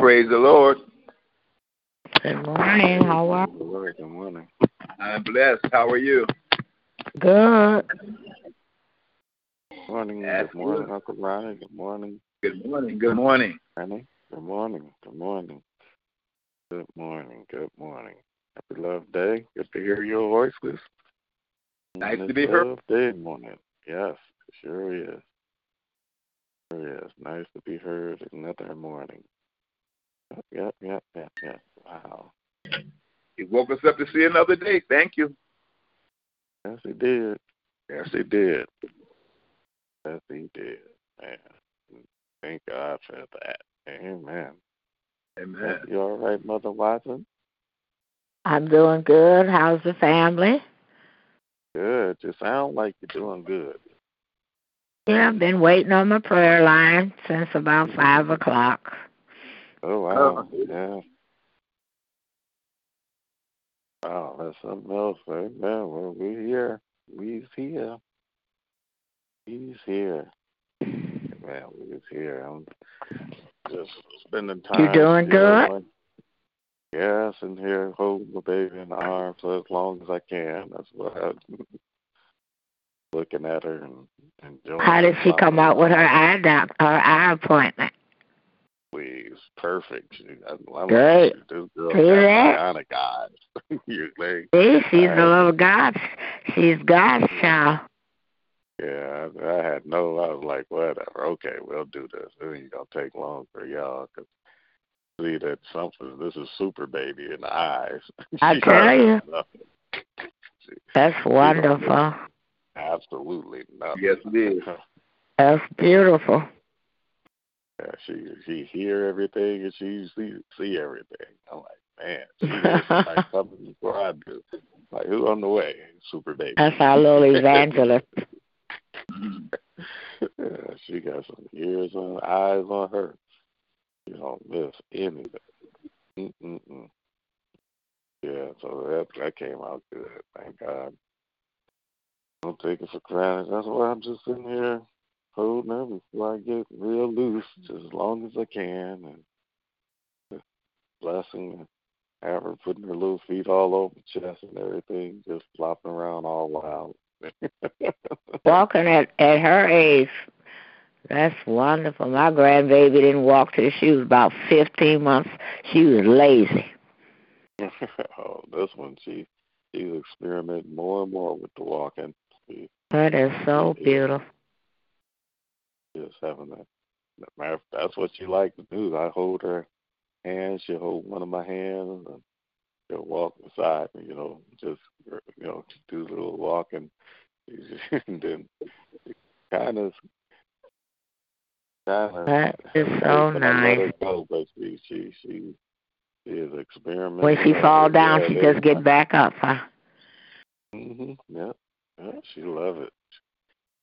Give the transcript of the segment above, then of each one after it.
Praise the Lord. Good morning. How are Good morning. Good morning. I'm blessed. How are you? Good. Good morning. That's Good morning, good. Uncle Ronnie. Good morning, Good morning. Good morning. Annie. Good morning. Good morning. Good morning. Good morning. Happy Love Day. Good to hear your voices. Nice to be heard. Love Day morning. Yes, sure is. Sure is. Nice to be heard another morning. Yep, yep, yep, yep, yep. Wow. He woke us up to see another day. Thank you. Yes, he did. Yes, he did. Yes, he did. Man. Thank God for that. Amen. Amen. You all right, Mother Watson? I'm doing good. How's the family? Good. You sound like you're doing good. Yeah, I've been waiting on my prayer line since about five o'clock. Oh wow. Oh. Yeah. Wow, that's something else. Amen. Well, we're here. We's here. He's here. Man, we's here. I'm just spending time. You doing good? Yes, and here holding the baby in the arms for as long as I can. That's what I looking at her and enjoying How did she come out with her eye doc her eye appointment? Please. Perfect. I, I Great. This girl See that? bionic you think? See, she's Right. a little God. She's God's child. Yeah, I, I had no. I was like, whatever. Okay, we'll do this. It ain't gonna take long for y'all. Cause see that something. This is super baby in the eyes. I tell you. She- That's wonderful. Absolutely nothing. Yes, it is. That's beautiful. Yeah, she she hear everything and she see see everything. I'm like, man, she hears something before I do. Like, who on the way? Super baby. That's our little evangelist. yeah, she got some ears on, eyes on her. You don't miss anything. Mm-mm-mm. Yeah, so that that came out good. Thank God. Don't take it for granted. That's why I'm just sitting here holding her before I get real loose, as long as I can, and blessing and have her putting her little feet all over the chest and everything, just flopping around all wild. Walking at at her age, that's wonderful. My grandbaby didn't walk till she was about fifteen months. She was lazy. oh, this one she she's experimenting more and more with the walking. She That is so beautiful. Just having that. matter of- That's what she likes to do. I hold her hand. She'll hold one of my hands, and she'll walk beside me. You know, just you know, do a little walking, and then kind of. Kind of That is so nice. go, but she she she, she is experimenting. When she fall down, yeah, she just get back up. Huh? Mhm. Yep. Yep. She love it.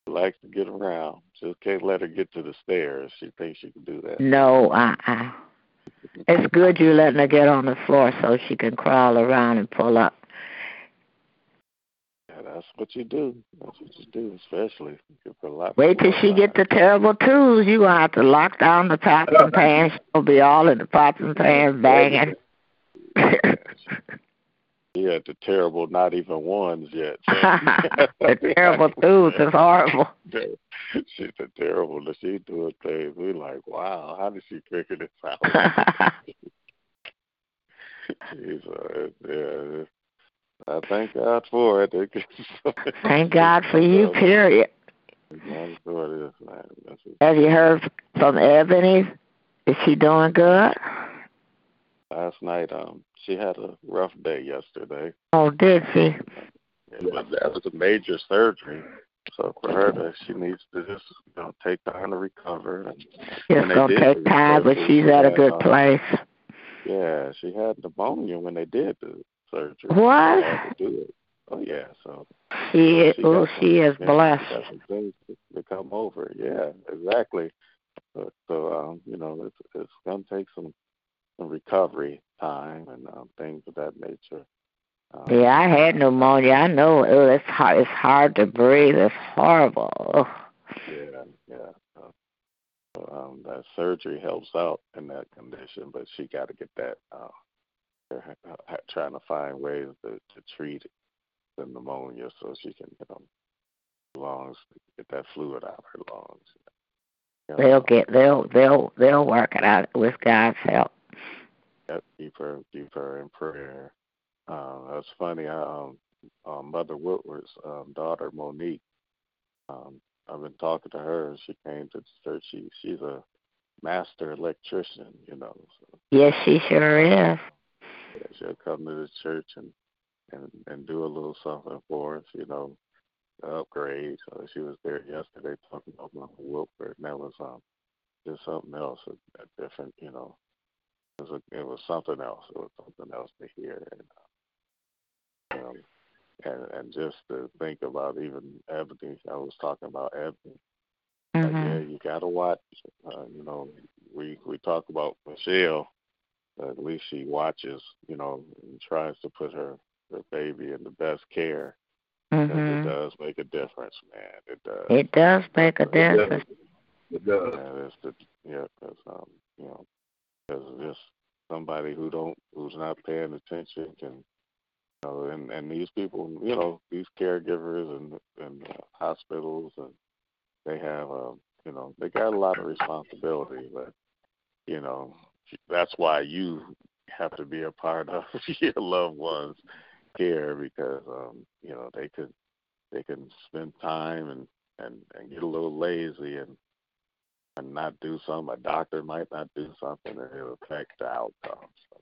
Likes to get around. Just can't let her get to the stairs. She thinks she can do that. No, uh, uh It's good you letting her get on the floor so she can crawl around and pull up. Yeah, that's what you do. That's what you do, especially. You put a lot Wait till she get the terrible twos. You gonna have to lock down the pots and pans. She'll be all in the pots and pans banging. Had the terrible not even ones yet. so- the terrible twos is horrible. She's the terrible that she doing things. We like, wow, how did she figure this out? She's uh, yeah. I thank God for it. Thank God for you, period. God for this, man. That's it. Have you heard from Ebony? Is she doing good? Last night, um, she had a rough day yesterday. Oh, did she? It was, that was a major surgery. So for her, to, she needs to just you know take time to recover. And It's gonna take time, but she's at a good um, place. Yeah, she had pneumonia when they did the surgery. What? They had to do it. Oh yeah, so She, she oh, she is blessed. She some things to, come over. Yeah, exactly. So, so um, you know, it's it's gonna take some recovery time and um, things of that nature. Um, Yeah, I had pneumonia. I know oh, it's hard. It's hard to breathe. It's horrible. Ugh. Yeah, yeah. So, so um, that surgery helps out in that condition, but she got to get that. Uh, they're trying to find ways to, to treat the pneumonia so she can get them lungs, get that fluid out of her lungs. You know? They'll get they'll they'll they'll work it out with God's help. Yep, keep her keep her in prayer. Uh, that's funny. I, um, um, Mother Woodward's um, daughter Monique. Um, I've been talking to her. She came to the church. She she's a master electrician, you know. So. Yes, she sure is. Yeah, she'll come to the church and and and do a little something for us, you know, upgrade. So she was there yesterday talking about Mama Woodward, and that was um just something else, a, a different, you know. It was it was something else. It was something else to hear, and um, and and just to think about even Ebony. I was talking about Ebony. Mm-hmm. Like, yeah, you gotta watch. Uh, you know, we we talk about Michelle. At least she watches, you know, and tries to put her her baby in the best care. Mm-hmm. It does make a difference, man. It does. It does make a difference. It does. Yeah, it's the yeah, because um, you know, because just somebody who don't who's not paying attention can you know, and and these people, you know, these caregivers and and uh, hospitals, and they have, uh, you know, they got a lot of responsibility, but you know, that's why you have to be a part of your loved ones' care because, um, you know, they could they can spend time and and and get a little lazy and and not do something. A doctor might not do something, and it'll affect the outcome. So,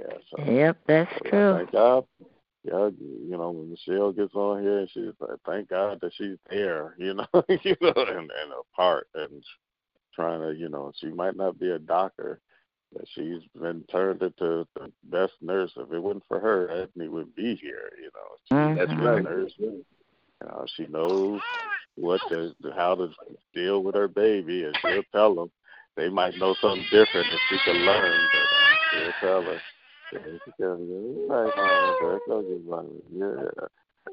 yeah. So, yep, that's so, true. Thank God. Yeah, you know, when Michelle gets on here, she's like, "Thank God that she's there," you know, you know, and, and a part and trying to, you know, she might not be a doctor, but she's been turned into the best nurse. If it wasn't for her, Anthony would be here. You know, she's mm-hmm. That's right. nurse. She knows what to how to deal with her baby, and she'll tell them. They might know something different that she can learn, but she'll tell her yeah,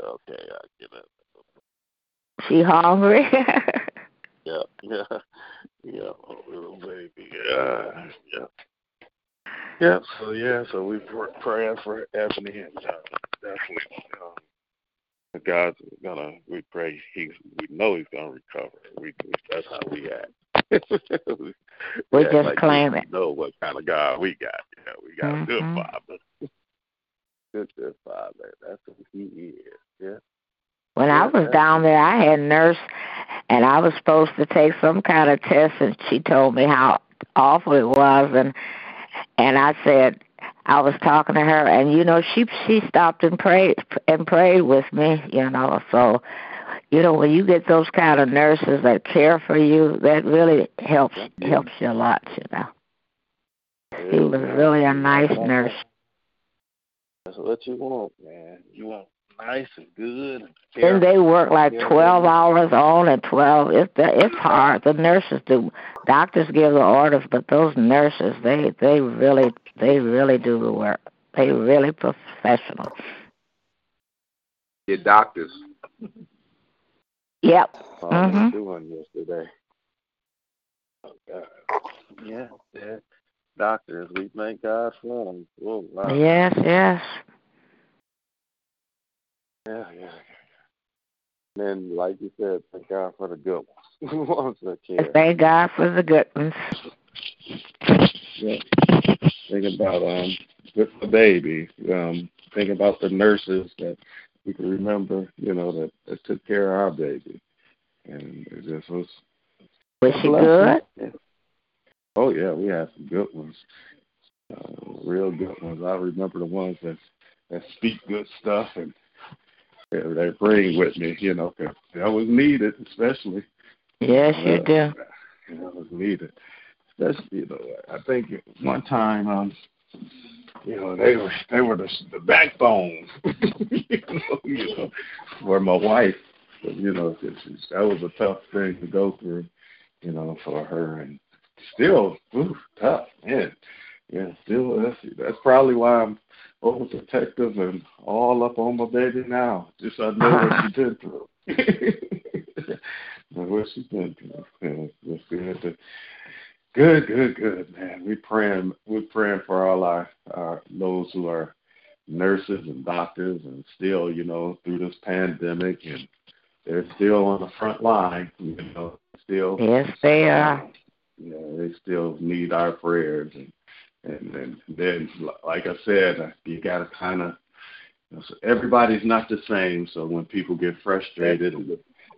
okay, I get it. She hungry? yeah, yeah, yeah, oh, little baby. Yeah, yeah. Yeah, so yeah, so we were praying for Ebony and uh, definitely um, God's gonna. We pray he's. We know he's gonna recover. We, we that's how we act. we just like claim we it. Know what kind of God we got? Yeah, we got mm-hmm. a good father. good, good father. That's what he is. Yeah. When yeah, I was down there, I had a nurse, and I was supposed to take some kind of test, and she told me how awful it was, and and I said I was talking to her, and you know she she stopped and prayed and prayed with me, you know. So you know, when you get those kind of nurses that care for you, that really helps helps you a lot, you know. She was really a nice nurse. That's what you want, man. You want nice and good. And, and they work like twelve hours on and twelve. It's it's hard. The nurses do. Doctors give the orders, but those nurses, they they really they really do the work. They really professional. Your doctors. Yep. All mm-hmm. doing yesterday. Oh God. Yeah, yeah. Doctors, we thank God for them. Oh, wow. Yes, yes. Yeah, yeah, yeah. And like you said, thank God for the good ones. thank God for the good ones. Yeah. Think about um with the baby. Um, think about the nurses that we can remember, you know, that, that took care of our baby. And it just was Was she good? Yeah. Oh yeah, we had some good ones. Uh, real good ones. I remember the ones that that speak good stuff and yeah, they bring with me, you know, cause that was needed, especially. Yes, you uh, do. That was needed, especially. You know, I think one time, um, you know, they were they were the, the backbone, you, know, you know, for my wife. But, you know, that was a tough thing to go through, you know, for her, and still ooh, tough, man. Yeah, still that's that's probably why I'm overprotective and all up on my baby now. Just I know what she did through. but what she's been doing. It's good. Good, good, good, man. We praying. We're praying for all our, our those who are nurses and doctors, and still, you know, through this pandemic, and they're still on the front line. You know, still. Yes, they are. Know, they still need our prayers, and and, and then, like I said, uh, you got to kind of. You know, so everybody's not the same. So when people get frustrated and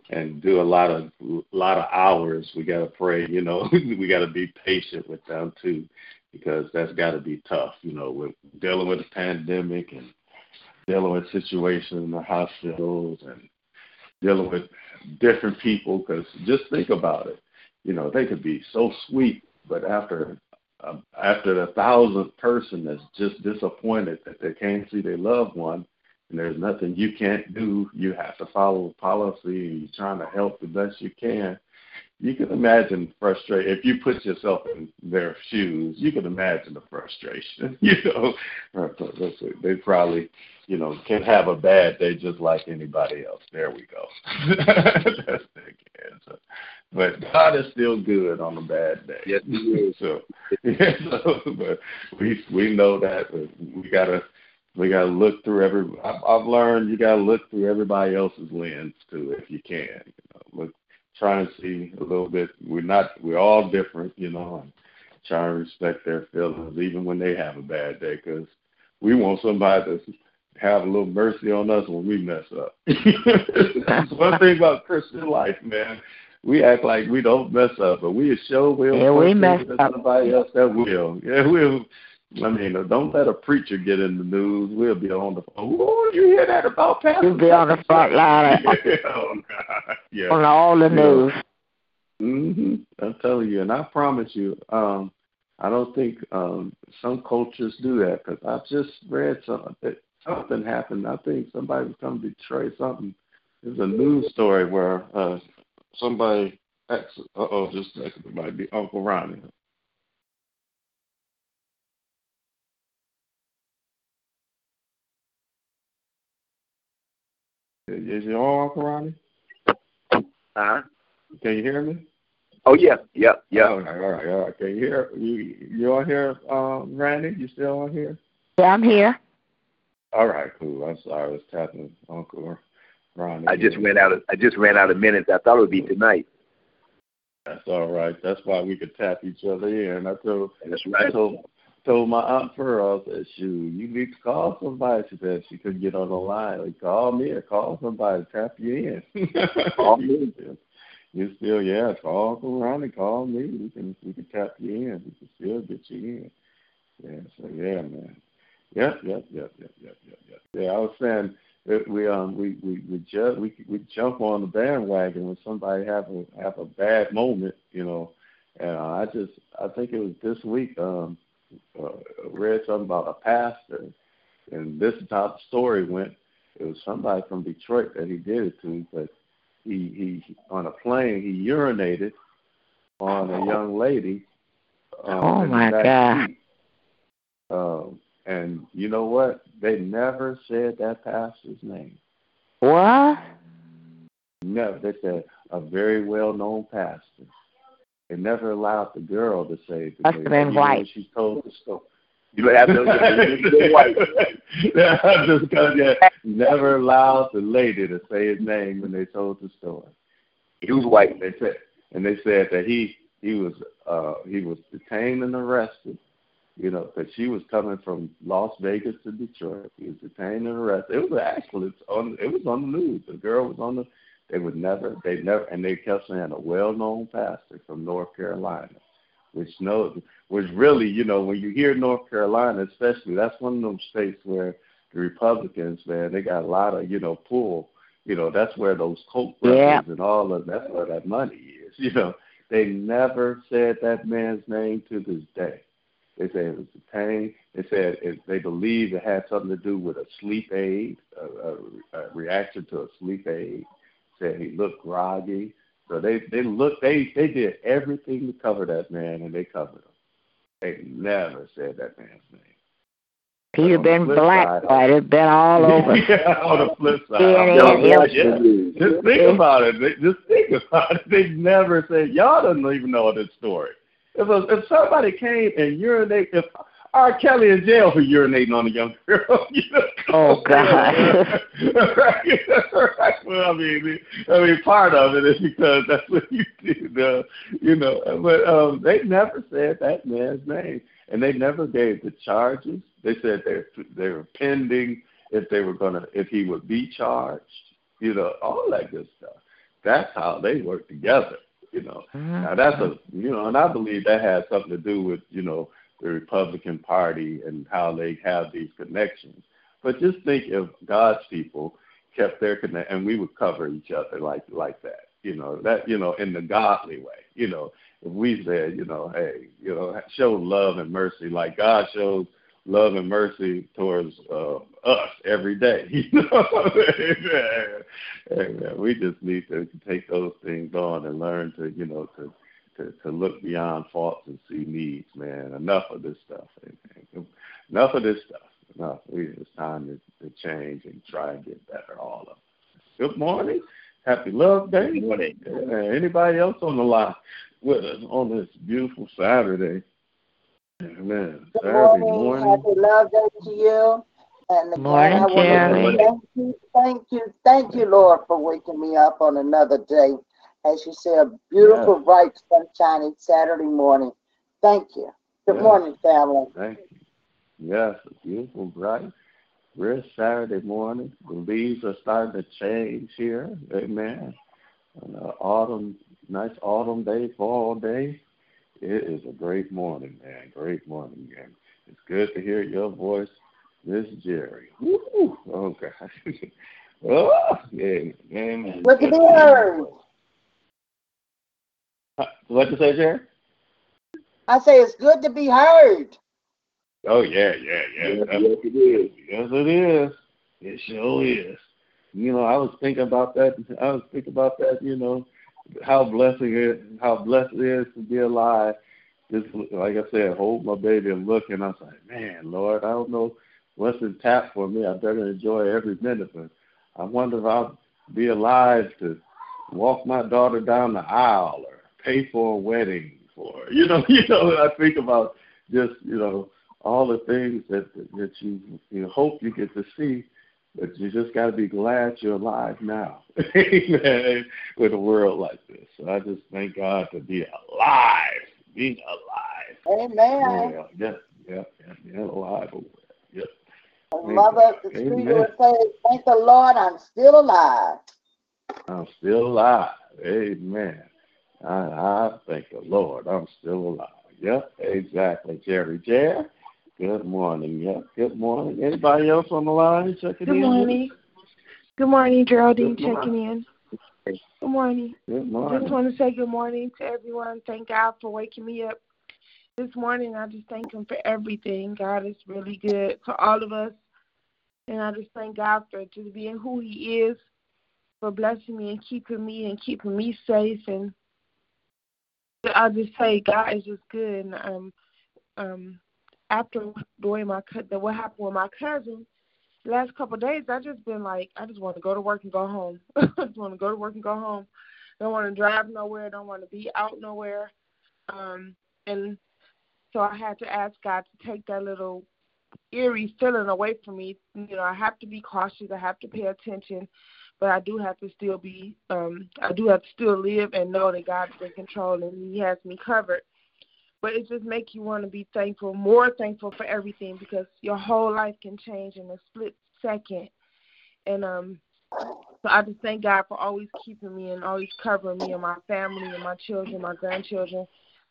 and do a lot of lot of hours. We got to pray, you know. we got to be patient with them too, because that's got to be tough, you know, with dealing with the pandemic and dealing with situations in the hospitals and dealing with different people. Because just think about it, you know, they could be so sweet, but after uh, after the thousandth person that's just disappointed that they can't see their loved one and there's nothing you can't do. You have to follow policy, and you're trying to help the best you can. You can imagine frustration if you put yourself in their shoes. You can imagine the frustration. You know, they probably, you know, can have a bad day just like anybody else. There we go. But God is still good on a bad day. Yes, He is. So, yeah, so but we we know that we gotta we got to look through every. I've, I've learned you got to look through everybody else's lens too, if you can. You know, look, try and see a little bit. We're not. We're all different, you know, and try and respect their feelings, even when they have a bad day, because we want somebody to have a little mercy on us when we mess up. That's one thing about Christian life, man. We act like we don't mess up, but we sure will. Yeah, we mess up. Somebody else that will. Yeah, we'll I mean, don't let a preacher get in the news. We'll be on the phone. Oh, you hear that about Pastor? We'll be on the front line oh, yeah. on all the news. Mhm. I'm telling you, and I promise you, um, I don't think um, some cultures do that because I've just read something that something happened. I think somebody was coming to Detroit. Something. There's a news story where uh, somebody. Uh oh, just a second. It might be Uncle Ronnie. Is you on, Uncle Ronnie? Uh-huh. Can you hear me? Oh yeah, yeah, yeah. All right, all right, all right. Can you hear you? You on here, um, Randy? You still on here? Yeah, I'm here. All right, cool. I'm sorry, I was tapping Uncle Ronnie. I just ran out of I just ran out of minutes. I thought it would be tonight. That's all right. That's why we could tap each other in. I told That's right. I told told my aunt Pearl, I said, shoot, you need to call somebody. She said she couldn't get on the line. Like, call me or call somebody, tap you in. Call me. You still, yeah, call around and call me. We can we can tap you in. We can still get you in. Yeah, so yeah, man. Yep, yep, yep, yep, yep, yep, yep. Yeah, I was saying that we um we we we just we we jump on the bandwagon when somebody have a have a bad moment, you know. And uh, I just I think it was this week um uh, read something about a pastor, and this is how the story went. It was somebody from Detroit that he did it to, but he he on a plane he urinated on a young lady. Um, oh my God! Um, and you know what? They never said that pastor's name. What? Never. They said a very well-known pastor. They never allowed the girl to say the Must have been white. She told the story. You have to be white. Just yeah, never allowed the lady to say his name when they told the story. He was white. They said, and they said that he he was uh he was detained and arrested. You know, that she was coming from Las Vegas to Detroit. He was detained and arrested. It was actually on it was on the news. The girl was on the they would never, they never, and they kept saying a well-known pastor from North Carolina, which knows, which really, you know, when you hear North Carolina, especially, that's one of those states where the Republicans, man, they got a lot of, you know, pull. You know, that's where those brothers Yeah. and all of that's where that money is. You know, they never said that man's name to this day. They said it was a pain. They said it, they believe it had something to do with a sleep aid, a, a, a reaction to a sleep aid said he looked groggy. So they they looked they they did everything to cover that man, and they covered him. They never said that man's name. He'd have been black, but it'd been all over. yeah, on the flip side. Yeah, yeah, yeah. Just think about it. Just think about it. They never said y'all don't even know this story. If a, if somebody came and urinated, if R. Kelly in jail for urinating on a young girl. You know? Oh God! right, right. Well, I mean, I mean, part of it is because that's what you do. Uh, you know, but um, they never said that man's name, and they never gave the charges. They said they they were pending if they were gonna if he would be charged. You know, all that good stuff. That's how they work together. You know, mm-hmm. now that's a you know, and I believe that has something to do with you know the Republican Party and how they have these connections. But just think if God's people kept their connect, and we would cover each other like like that. You know that you know in the godly way. You know if we said you know hey you know show love and mercy like God shows love and mercy towards uh, us every day. You know, Amen. we just need to take those things on and learn to you know to to, to look beyond faults and see needs, man. Enough of this stuff. Enough of this stuff. Enough. We, it's time to, to change and try and get better, all of us. Good morning. Happy Love Day. Good morning. Uh, anybody else on the line with us on this beautiful Saturday? Amen. Good Saturday morning. morning. Happy Love Day to you. And again, morning, I Jeremy. Thank you, thank you, thank you, Lord, for waking me up on another day as you say, a beautiful, yes. bright, sunshiny Saturday morning. Thank you. Good yes. morning, family. Thank you. Yes, a beautiful, bright, rich Saturday morning. The leaves are starting to change here. Amen. An uh, autumn, nice autumn day, fall day. It is a great morning, man. Great morning, man. It's good to hear your voice, Miss Jerry. Woo! Oh, God. oh, yeah, man. Look at the what you say, Jerry? I say it's good to be heard. Oh yeah, yeah, yeah. Yes, yes it is. Yes, it is. It sure is. You know, I was thinking about that. I was thinking about that. You know, how blessing it, how blessed it is to be alive. Just like I said, hold my baby and look, and I was like, man, Lord, I don't know what's in tap for me. I better enjoy every minute. But I wonder if I'll be alive to walk my daughter down the aisle or pay for a wedding for. You know, you know, I think about just you know all the things that that you you hope you get to see, but you just got to be glad you're alive now. Amen. With a world like this, so I just thank God to be alive, being alive. Amen. Yeah, yeah, yeah, yeah being alive. Yeah. Mother, the scripture would say, "Thank the Lord, I'm still alive." I'm still alive. Amen. I, I thank the Lord I'm still alive. Yep, exactly. Jerry Jer. Good morning. Yep, good morning. Anybody else on the line checking good in? Good morning. Good morning, Geraldine good checking in. Good morning. Good morning. Just want to say good morning to everyone. Thank God for waking me up this morning. I just thank Him for everything. God is really good to all of us. And I just thank God for just being who He is, for blessing me and keeping me and keeping me safe and I'll just say God is just good. And um, um, after doing my the what happened with my cousin, the last couple of days I just been like I just want to go to work and go home. I just want to go to work and go home. Don't want to drive nowhere. Don't want to be out nowhere. Um, and so I had to ask God to take that little eerie feeling away from me. You know, I have to be cautious. I have to pay attention but I do have to still be um I do have to still live and know that God's in control and He has me covered. But it just makes you want to be thankful, more thankful for everything because your whole life can change in a split second. And um so I just thank God for always keeping me and always covering me and my family and my children, my grandchildren,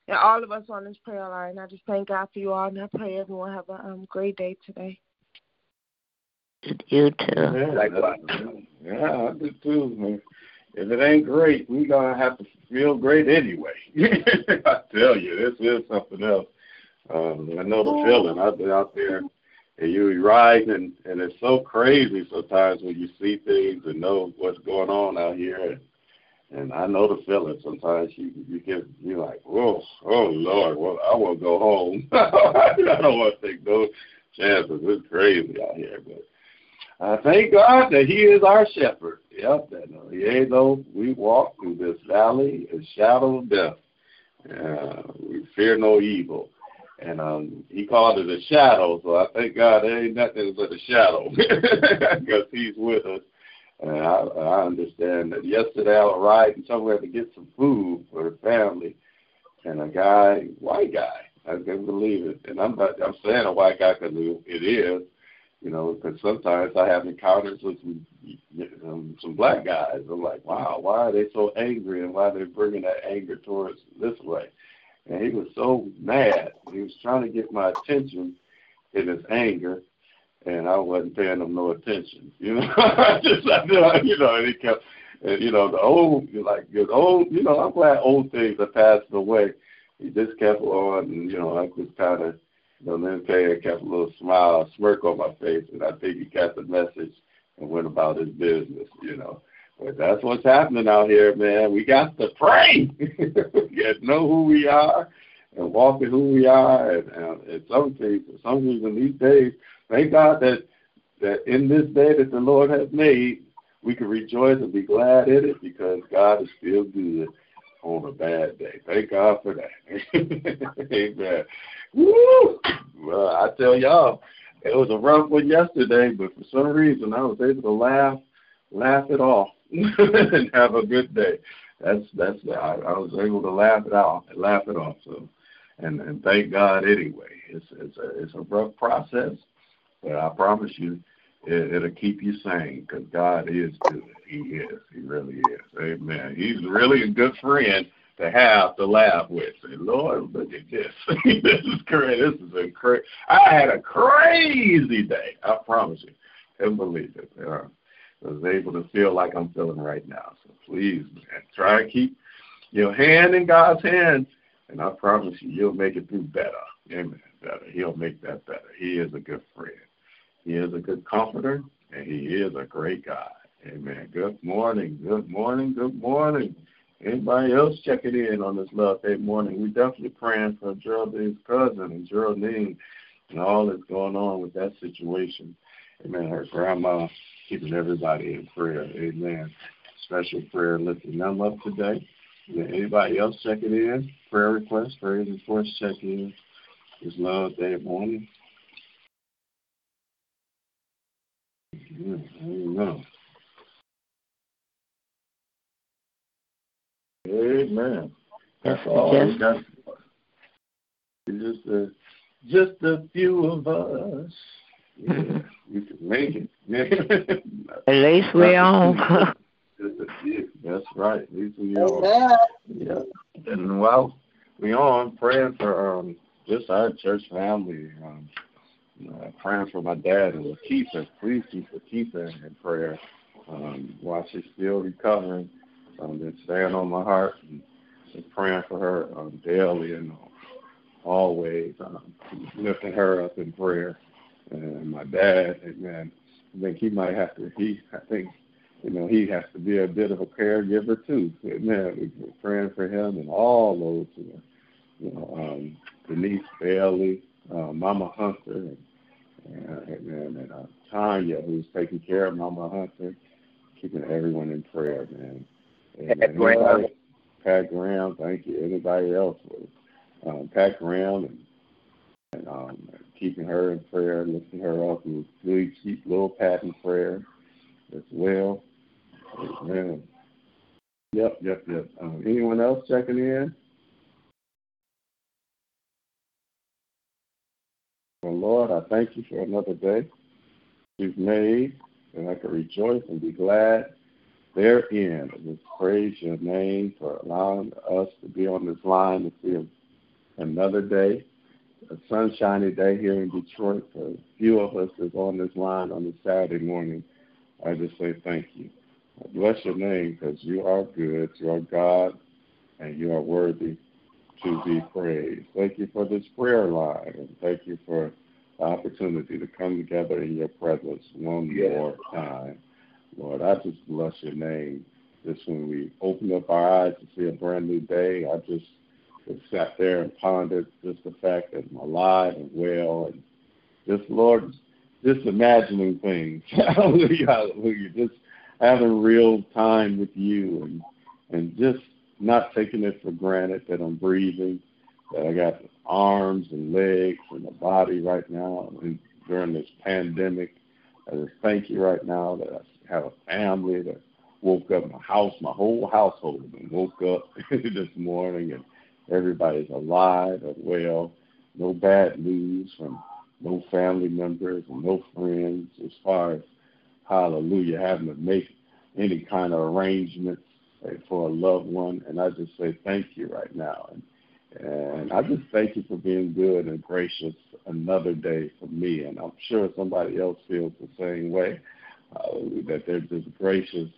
and all of us on this prayer line. I just thank God for you all and I pray everyone have a um, great day today. You too. Yeah, Likewise. yeah, I do too, man. If it ain't great, we gonna have to feel great anyway. I tell you, this is something else. Um, I know the feeling. I've been out there and you ride and and it's so crazy sometimes when you see things and know what's going on out here and and I know the feeling. Sometimes you you get you like, whoa, oh Lord, well I want to go home. I don't want to take no chances. It's crazy out here, but I thank God that He is our shepherd. Yep, that uh, yea, though we walk through this valley of shadow of death, uh, we fear no evil. And um, he called it a shadow, so I thank God there ain't nothing but a shadow because He's with us. And I, I understand that yesterday I was riding somewhere to get some food for the family, and a guy, white guy, I couldn't believe it. And I'm not, I'm saying a white guy because it is, you know, because sometimes I have encounters with some some black guys. I'm like, wow, why are they so angry and why are they bringing that anger towards this way? And he was so mad. He was trying to get my attention in his anger, and I wasn't paying him no attention. You know, just, you know, and he kept, and you know, the old, like the old, you know, I'm glad old things are passing away. He just kept on, and you know, I just kind of, know, then Kay kept a little smile, a smirk on my face, and I think he got the message and went about his business, you know. But that's what's happening out here, man. We got to pray. we got to know who we are and walk in who we are. And, and, and some things, some things in these days, thank God that that in this day that the Lord has made, we can rejoice and be glad in it because God is still good on a bad day. Thank God for that. Amen. Woo! Well, I tell y'all, it was a rough one yesterday, but for some reason I was able to laugh, laugh it off, and have a good day. That's that's I, I was able to laugh it off, laugh it off. So, and and thank God anyway. It's it's a it's a rough process, but I promise you, it, it'll keep you sane because God is good. He is. He really is. Amen. He's really a good friend to have to laugh with. Say, Lord, look at this. this is great. This is a cra- I had a crazy day. I promise you. Couldn't believe it. Uh, I was able to feel like I'm feeling right now. So please, man, try to keep your hand in God's hand, and I promise you, you'll make it through better. Amen. Better. He'll make that better. He is a good friend. He is a good comforter, and he is a great God. Amen. Good morning. Good morning. Good morning. Anybody else checking in on this love day morning? We definitely praying for Geraldine's cousin and Geraldine and all that's going on with that situation. Amen. Her grandma keeping everybody in prayer. Amen. Special prayer lifting them up today. Anybody else checking in? Prayer request, praise reports check in. This love day morning. Yeah, I don't know. Amen. That's all we got. Just a, just a few of us. Yeah, we can make it. At least we on. That's right. At least we on. Yeah. And while we on praying for um just our church family, um, uh, praying for my dad and Lakeitha. Please keep Lakeitha in prayer um, while she's still recovering um, been staying on my heart and, and praying for her um, daily and always um, lifting her up in prayer. And my dad, man, I think he might have to. He, I think, you know, he has to be a bit of a caregiver too. Man, we're praying for him and all those, you know, you know um, Denise Bailey, uh, Mama Hunter, and and, and, and uh, Tanya, who's taking care of Mama Hunter, keeping everyone in prayer, man. And Pat Graham. Pat Graham, thank you. Anybody else? Um, Pat Graham and, and um, keeping her in prayer, lifting her up. And really keep little Pat in prayer as well. Amen. Yep, yep, yep. Um, anyone else checking in? Well, Lord, I thank you for another day you've made, and I can rejoice and be glad therein. I just praise your name for allowing us to be on this line to see another day, a sunshiny day here in Detroit. For a few of us is on this line on this Saturday morning. I just say thank you. I bless your name because you are good, you are God, and you are worthy to be praised. Thank you for this prayer line, and thank you for the opportunity to come together in your presence one more time. Lord, I just bless your name. Just when we open up our eyes to see a brand new day, I just, just sat there and pondered just the fact that I'm alive and well and just Lord, just imagining things. hallelujah, hallelujah. Just having real time with you and and just not taking it for granted that I'm breathing, that I got arms and legs and a body right now and during this pandemic. I just thank you right now that I have a family that woke up my house, my whole household, and woke up this morning, and everybody's alive and well. No bad news from no family members and no friends as far as hallelujah having to make any kind of arrangements for a loved one. And I just say thank you right now. And, and I just thank you for being good and gracious another day for me. And I'm sure somebody else feels the same way, uh, that they're just gracious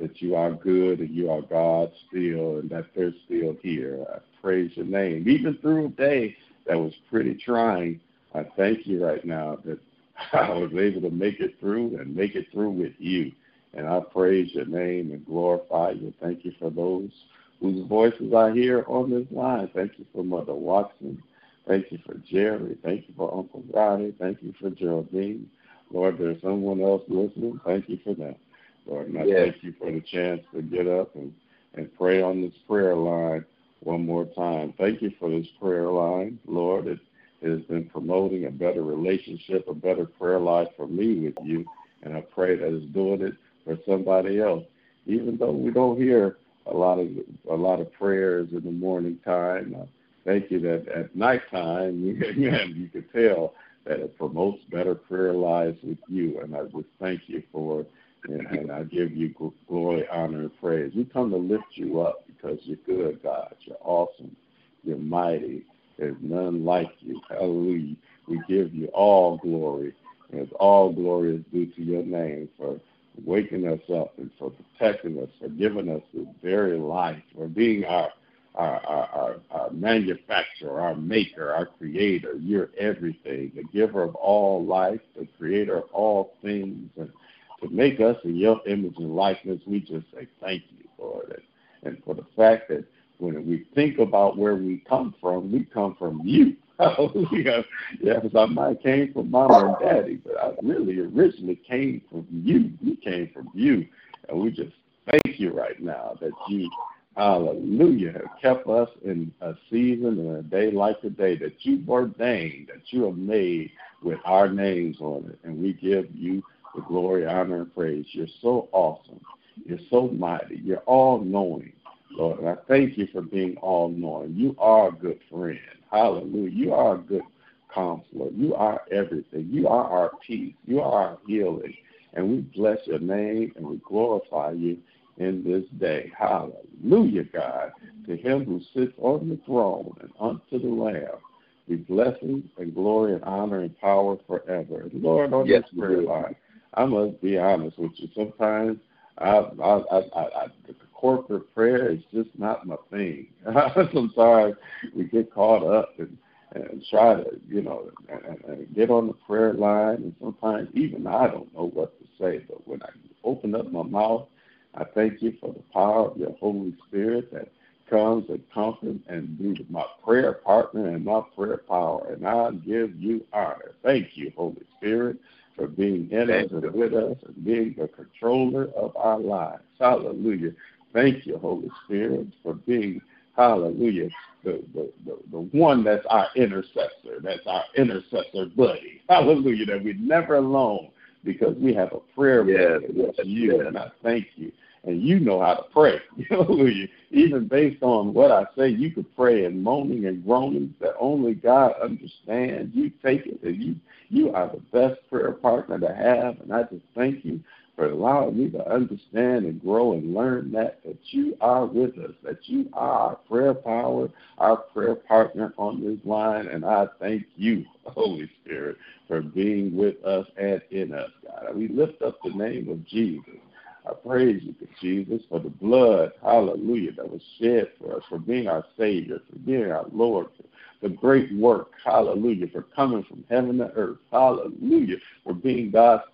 that you are good and you are God still and that they're still here. I praise your name. Even through a day that was pretty trying, I thank you right now that I was able to make it through and make it through with you. And I praise your name and glorify you. Thank you for those whose voices I hear on this line. Thank you for Mother Watson. Thank you for Jerry. Thank you for Uncle Roddy. Thank you for Geraldine. Lord, there's someone else listening. Thank you for them. Lord, and I yes. thank you for the chance to get up and, and pray on this prayer line one more time. Thank you for this prayer line, Lord. It, it has been promoting a better relationship, a better prayer life for me with you, and I pray that it's doing it for somebody else. Even though we don't hear a lot of a lot of prayers in the morning time, uh, thank you that at nighttime you, you can tell that it promotes better prayer lives with you, and I just thank you for and, and I give you glory, honor, and praise. We come to lift you up because you're good, God. You're awesome. You're mighty. There's none like you. Hallelujah. We give you all glory. And all glory is due to your name for waking us up and for protecting us, for giving us this very life, for being our our, our, our, our manufacturer, our maker, our creator. You're everything, the giver of all life, the creator of all things, and to make us in your image and likeness, we just say thank you, Lord. And, and for the fact that when we think about where we come from, we come from you. Hallelujah. Yes, I might came from mama and daddy, but I really originally came from you. We came from you. And we just thank you right now that you, hallelujah, have kept us in a season and a day like today that you've ordained, that you have made with our names on it. And we give you the glory, honor, and praise. You're so awesome. You're so mighty. You're all knowing, Lord. And I thank you for being all knowing. You are a good friend. Hallelujah. You are a good counselor. You are everything. You are our peace. You are our healing. And we bless your name and we glorify you in this day. Hallelujah, God. To him who sits on the throne and unto the Lamb be blessing and glory and honor and power forever. Lord, on yes, this prayer line, I must be honest with you. Sometimes I, I, I, I, the corporate prayer is just not my thing. Sometimes we get caught up and and try to, you know, and, and get on the prayer line. And sometimes even I don't know what to say. But when I open up my mouth, I thank you for the power of your Holy Spirit that comes and comforts and be my prayer partner and my prayer power. And I give you honor. Thank you, Holy Spirit for being in us and with us and being the controller of our lives. Hallelujah. Thank you, Holy Spirit, for being, hallelujah, the, the, the, the one that's our intercessor, that's our intercessor buddy. Hallelujah, that we're never alone because we have a prayer yes, with you, yes. and I thank you. And you know how to pray. Hallelujah. Even based on what I say, you could pray in moaning and groaning that only God understands. You take it and you you are the best prayer partner to have, and I just thank you for allowing me to understand and grow and learn that that you are with us, that you are our prayer power, our prayer partner on this line, and I thank you, Holy Spirit, for being with us and in us, God. We lift up the name of Jesus. I praise you, Jesus, for the blood, hallelujah, that was shed for us, for being our Savior, for being our Lord, for the great work, hallelujah, for coming from heaven to earth, hallelujah, for being God's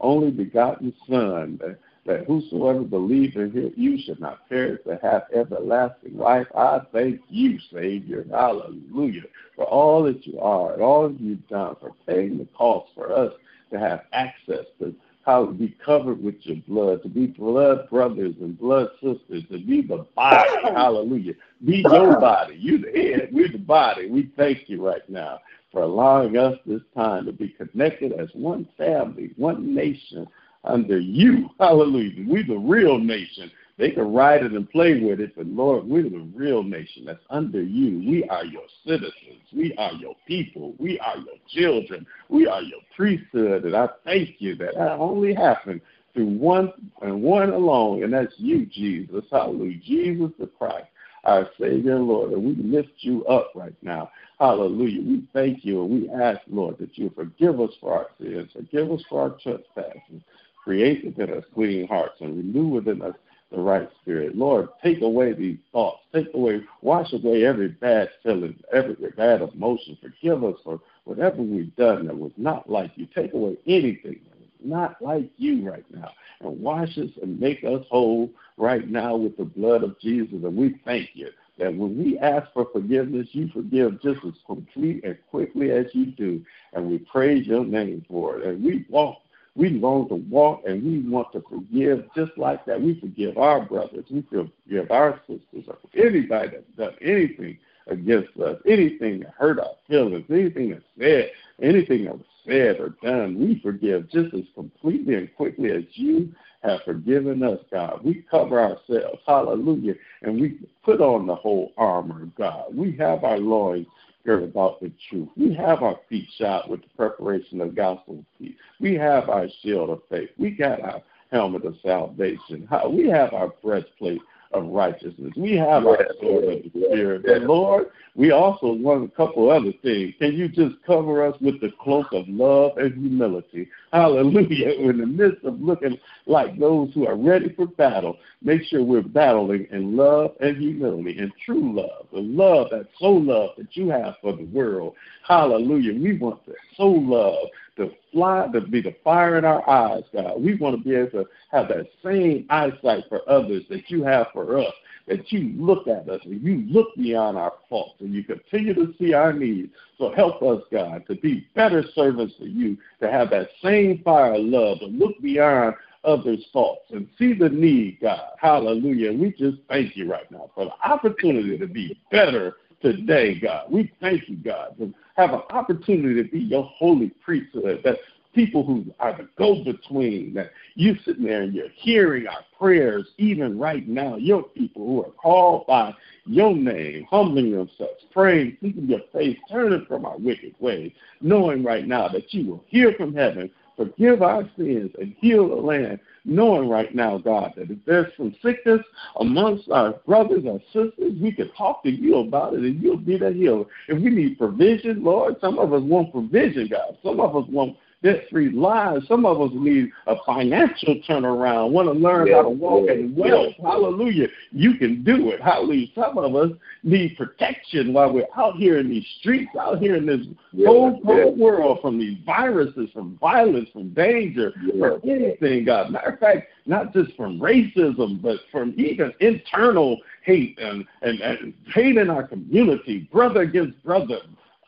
only begotten Son, the, that whosoever believes in him, you should not perish but have everlasting life. I thank you, Savior, hallelujah, for all that you are and all that you've done, for paying the cost for us to have access to how to be covered with your blood, to be blood brothers and blood sisters, to be the body, hallelujah, be your body. You the head, we're the body. We thank you right now for allowing us this time to be connected as one family, one nation under you. Hallelujah. We the real nation. They can ride it and play with it, but Lord, we're the real nation that's under you. We are your citizens. We are your people. We are your children. We are your priesthood. And I thank you that that only happened through one and one alone, and that's you, Jesus. Hallelujah. Jesus the Christ, our Savior and Lord. And we lift you up right now. Hallelujah. We thank you and we ask, Lord, that you forgive us for our sins, forgive us for our trespasses, create within us clean hearts, and renew within us the right spirit. Lord, take away these thoughts, take away, wash away every bad feeling, every bad emotion. Forgive us for whatever we've done that was not like you. Take away anything not like you right now. And wash us and make us whole right now with the blood of Jesus. And we thank you that when we ask for forgiveness, you forgive just as complete and quickly as you do. And we praise your name for it. And we walk, we long to walk and we want to forgive just like that. We forgive our brothers, we forgive our sisters, or anybody that's done anything against us, anything that hurt our feelings, anything that's said, anything that was said or done, we forgive just as completely and quickly as you have forgiven us, God. We cover ourselves, hallelujah, and we put on the whole armor God. We have our loins girded about the truth. We have our feet shod with the preparation of gospel peace. We have our shield of faith. We got our helmet of salvation. We have our breastplate of righteousness. We have our sword of the Spirit. And Lord, we also want a couple other things. Can you just cover us with the cloak of love and humility? Hallelujah. In the midst of looking like those who are ready for battle, make sure we're battling in love and humility and true love, the love, that soul love that you have for the world. Hallelujah. We want the soul love to fly, to be the fire in our eyes, God. We want to be able to have that same eyesight for others that you have for us, that you look at us and you look beyond our faults and you continue to see our needs. So help us, God, to be better servants for you, to have that same fire of love, to look beyond others' faults and see the need, God. Hallelujah. We just thank you right now for the opportunity to be better today, God. We thank you, God, to have an opportunity to be your holy priesthood, that people who are the go-between, that you sitting there and you're hearing our prayers even right now, your people who are called by your name, humbling themselves, praying, seeking your face, turning from our wicked ways, knowing right now that you will hear from heaven, forgive our sins, and heal the land knowing right now, God, that if there's some sickness amongst our brothers or sisters, we can talk to you about it and you'll be the healer. If we need provision, Lord, some of us want provision, God. Some of us want debt-free lives. Some of us need a financial turnaround, want to learn how to walk yes, in wealth. Hallelujah. You can do it. Hallelujah. Some of us need protection while we're out here in these streets, out here in this whole, whole world from these viruses, from violence, from danger, from anything, God. Matter of fact, not just from racism, but from even internal hate and, and, and hate in our community, brother against brother,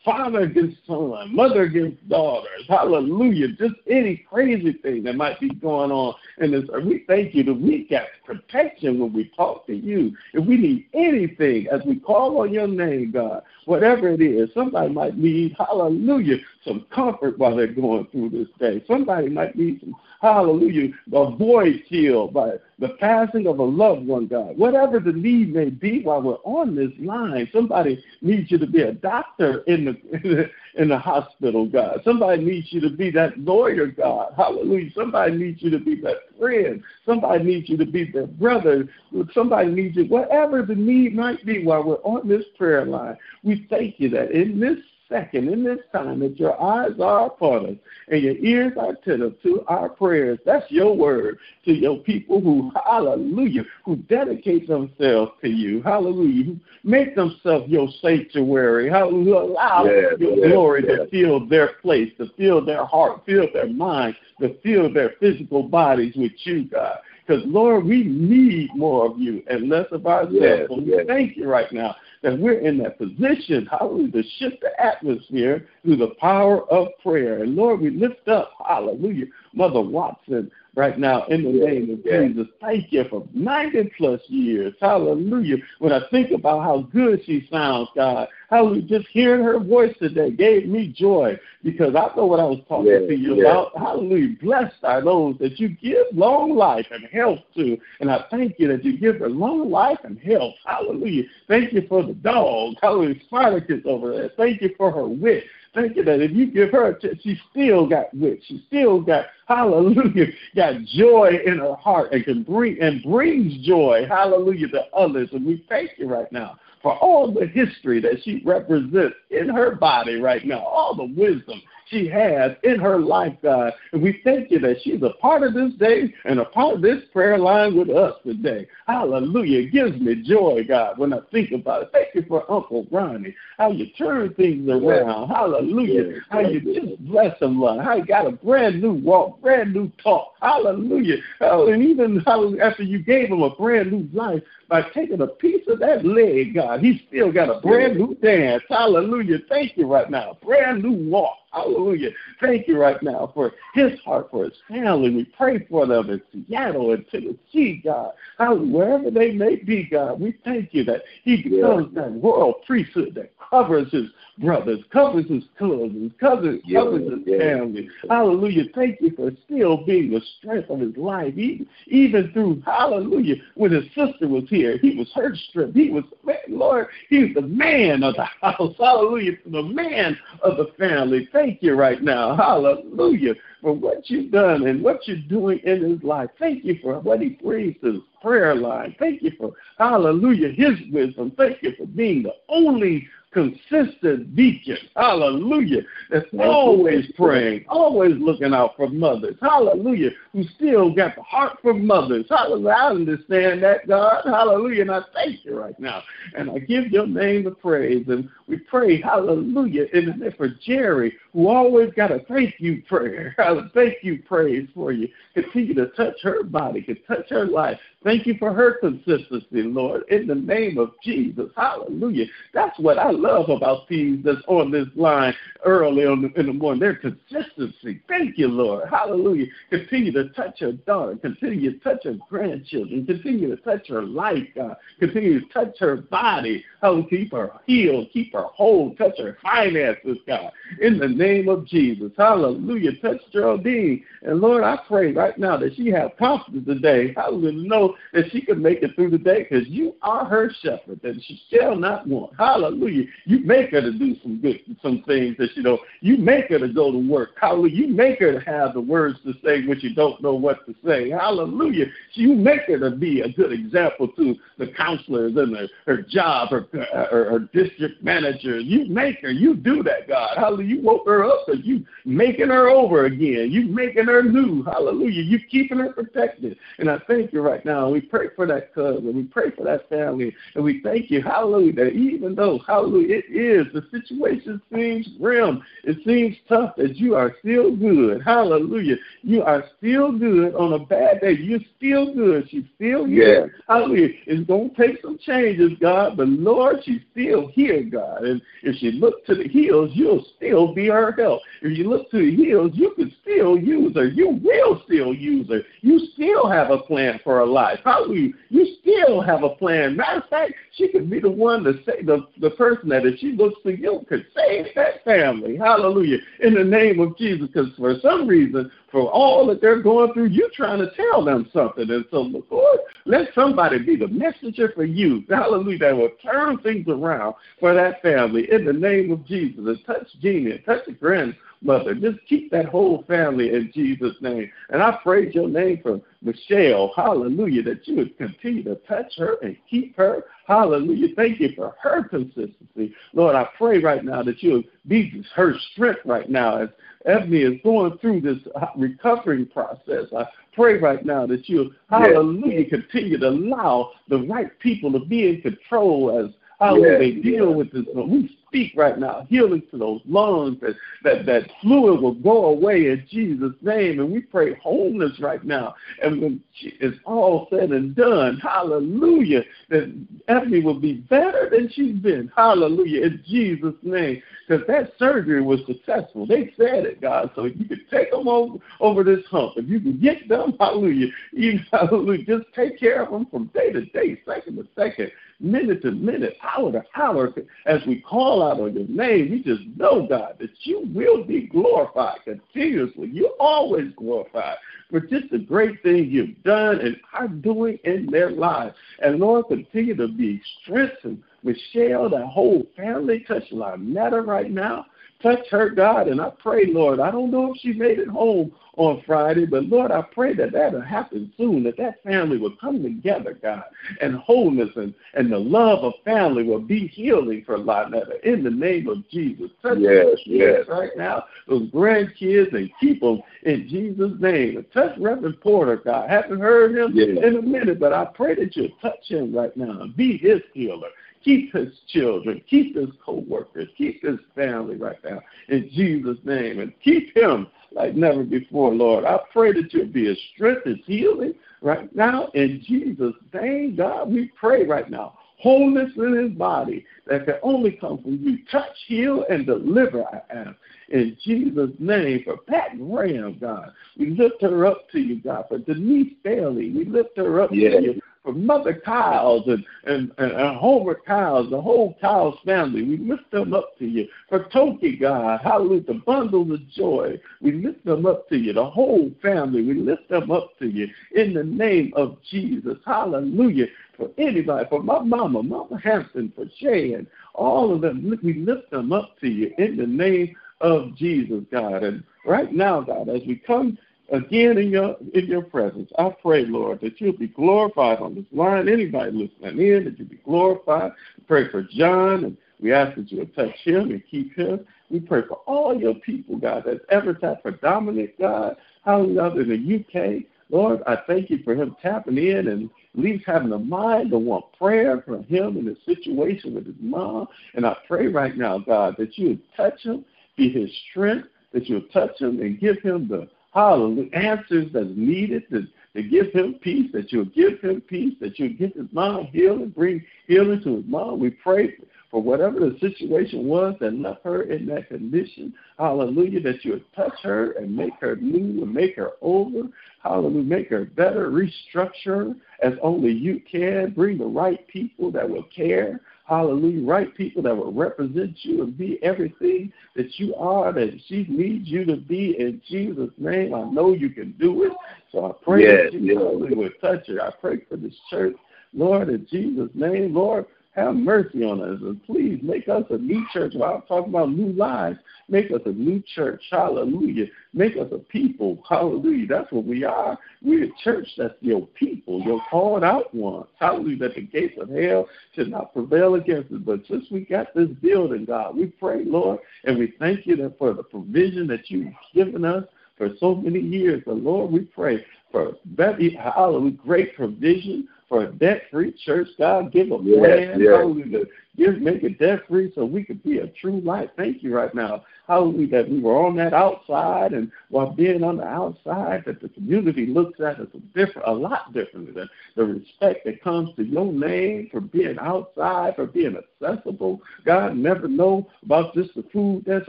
father against son, mother against daughters. Hallelujah. Just any crazy thing that might be going on in this earth. We thank you that we got protection when we talk to you. If we need anything as we call on your name, God, whatever it is, somebody might need, hallelujah, some comfort while they're going through this day. Somebody might need some, hallelujah, a void filled by the passing of a loved one, God. Whatever the need may be while we're on this line, somebody needs you to be a doctor in the, in the, hospital, God. Somebody needs you to be that lawyer, God. Hallelujah. Somebody needs you to be that friend. Somebody needs you to be that brother. Somebody needs you, whatever the need might be while we're on this prayer line. We thank you that in this second, in this time, that your eyes are upon us and your ears are attentive to our prayers. That's your word to your people who, hallelujah, who dedicate themselves to you, hallelujah, who make themselves your sanctuary, hallelujah, allow yes, your yes, glory yes. to fill their place, to fill their heart, fill their mind, to fill their physical bodies with you, God Because, Lord, we need more of you and less of ourselves. Yes, so we yes. thank you right now that we're in that position, hallelujah, to shift the atmosphere through the power of prayer. And Lord, we lift up, hallelujah, Mother Watson right now in the name of Jesus. Thank you for 90 plus years. Hallelujah. When I think about how good she sounds, God, hallelujah, just hearing her voice today gave me joy because I know what I was talking Yes, to you yes. about. Hallelujah. Blessed are those that you give long life and health to. And I thank you that you give her long life and health. Hallelujah. Thank you for the dog. Hallelujah. Spartacus over there. Thank you for her wit. Thank you that if you give her, ch- she still got wit. She still got, hallelujah, got joy in her heart and can bring and brings joy, hallelujah, to others. And we thank you right now for all the history that she represents in her body right now, all the wisdom she has in her life, God. And we thank you that she's a part of this day and a part of this prayer line with us today. Hallelujah. It gives me joy, God, when I think about it. Thank you for Uncle Ronnie, how you turn things around. Hallelujah. Yes, How you just bless him, Lord. How you got a brand new walk, brand new talk. Hallelujah. Oh, and even after you gave him a brand new life, by taking a piece of that leg, God, he's still got a brand new dance. Hallelujah. Thank you right now. Brand new walk. Hallelujah. Thank you right now for his heart, for his family. We pray for them in Seattle and Tennessee, God. Hallelujah. Wherever they may be, God, we thank you that he becomes that royal priesthood that covers his brothers, covers his cousins, covers, Yes, covers his yes. family. Hallelujah. Thank you for still being the strength of his life, even, even through, hallelujah, when his sister was here, he was her strength. He was, man, Lord, he's the man of the house. Hallelujah. The man of the family. Thank you right now. Hallelujah. For what you've done and what you're doing in his life. Thank you for what he brings to his prayer line. Thank you for, hallelujah, his wisdom. Thank you for being the only consistent deacon. Hallelujah. That's always praying, always looking out for mothers. Hallelujah. Who still got the heart for mothers. Hallelujah. I understand that, God. Hallelujah. And I thank you right now. And I give your name the praise. And we pray, hallelujah, in the name for Jerry, who always got a thank you prayer. Thank you praise for you. Continue to touch her body, can touch her life. Thank you for her consistency, Lord, in the name of Jesus. Hallelujah. That's what I love about these that's on this line early on in the morning. Their consistency. Thank you, Lord. Hallelujah. Continue to touch her daughter. Continue to touch her grandchildren. Continue to touch her life, God. Continue to touch her body. Hallelujah. Keep her healed. Keep her whole. Touch her finances, God. In the name of Jesus. Hallelujah. Touch Geraldine. And Lord, I pray right now that she have confidence today. Hallelujah. Know that she can make it through the day because you are her shepherd and she shall not want. Hallelujah. You make her to do some good, some things that you don't. You make her to go to work. Hallelujah. You make her to have the words to say when you don't know what to say. Hallelujah. You make her to be a good example to the counselors and her, her job, her, her, her district manager. You make her. You do that, God. Hallelujah. You woke her up and you making her over again. You making her new. Hallelujah. You keeping her protected. And I thank you right now. We pray for that cousin. We pray for that family. And we thank you, hallelujah, that even though, hallelujah, it is, the situation seems grim, it seems tough, that you are still good. Hallelujah. You are still good on a bad day. You're still good. She's still here. Yes. Hallelujah. It's going to take some changes, God, but Lord, she's still here, God. And if she look to the hills, you'll still be her help. If you look to the hills, you can still use her. You will still use her. You still have a plan for her life. Hallelujah. You still have a plan. Matter of fact, she could be the one to say the, the person that if she looks to you could save that family. Hallelujah. In the name of Jesus. Because for some reason, for all that they're going through, you're trying to tell them something. And so, Lord, let somebody be the messenger for you. Hallelujah. That will turn things around for that family in the name of Jesus. And touch Gina, touch the grandmother. Just keep that whole family in Jesus' name. And I praise your name for Michelle. Hallelujah. That you would continue to touch her and keep her. Hallelujah. Thank you for her consistency. Lord, I pray right now that you be her strength right now as Ebony is going through this recovering process. I pray right now that you, hallelujah, continue to allow the right people to be in control as how yes, they deal yes. with this. We speak right now, healing to those lungs, that, that, that fluid will go away in Jesus' name. And we pray wholeness right now. And when it's all said and done, hallelujah, that Ebony will be better than she's been. Hallelujah, in Jesus' name. Because that surgery was successful. They said it, God. So if you could take them over, over this hump, if you can get them, hallelujah, even, hallelujah, just take care of them from day to day, second to second minute to minute, hour to hour, as we call out on your name, we just know, God, that you will be glorified continuously. You're always glorified for just the great things you've done and are doing in their lives. And Lord, continue to be strengthened. Michelle, that whole family, touch Lynetta right now. Touch her, God, and I pray, Lord, I don't know if she made it home on Friday, but Lord, I pray that that'll happen soon, that that family will come together, God, and wholeness and, and the love of family will be healing for Lynetta in the name of Jesus. Touch yes, yes. right now, those grandkids, and keep them in Jesus' name. And Touch Reverend Porter, God. I Haven't heard him yes. in a minute, but I pray that you'll touch him right now and be his healer. Keep his children, keep his co-workers, keep his family right now in Jesus' name, and keep him like never before, Lord. I pray that you'll be his strength, his healing right now in Jesus' name, God. We pray right now wholeness in his body that can only come from you. Touch, heal, and deliver, I ask. In Jesus' name, for Pat Graham, God, we lift her up to you, God. For Denise Bailey, we lift her up to you for Mother Kyles and, and, and, and Homer Kyles, the whole Kyles family. We lift them up to you. For Toki, God, hallelujah, the bundles of joy. We lift them up to you. The whole family, we lift them up to you in the name of Jesus. Hallelujah. For anybody, for my mama, Mama Hampton, for Shay, and all of them, we lift them up to you in the name of Jesus, God. And right now, God, as we come again in your in your presence. I pray, Lord, that you'll be glorified on this line. Anybody listening in, that you'll be glorified. Pray for John, and we ask that you'll touch him and keep him. We pray for all your people, God, that's ever tapped for Dominic, God, How hallelujah, in the UK. Lord, I thank you for him tapping in and at least having a mind to want prayer for him in his situation with his mom. And I pray right now, God, that you would touch him, be his strength, that you'll touch him and give him the hallelujah, answers that's needed to, to give him peace, that you'll give him peace, that you'll give his mom healing, bring healing to his mom. We pray for whatever the situation was that left her in that condition. Hallelujah, that you would touch her and make her new and make her over. Hallelujah, make her better, restructure as only you can. Bring the right people that will care hallelujah, right people that will represent you and be everything that you are, that she needs you to be in Jesus' name. I know you can do it. So I pray yes, that you yes. will touch her. I pray for this church, Lord, in Jesus' name, Lord. Have mercy on us and please make us a new church. While I'm talking about new lives, make us a new church. Hallelujah. Make us a people. Hallelujah. That's what we are. We're a church that's your people, your called out ones. Hallelujah. That the gates of hell should not prevail against us. But since we got this building, God, we pray, Lord, and we thank you that for the provision that you've given us for so many years. But Lord, we pray for very hallelujah, great provision for a debt free church. God, give a plan. Yes, yes. Hallelujah. Give, make it debt free so we could be a true light. Thank you right now. Hallelujah. That we were on that outside and while being on the outside, that the community looks at us a different, a lot differently than the respect that comes to your name for being outside, for being accessible. God never know about just the food that's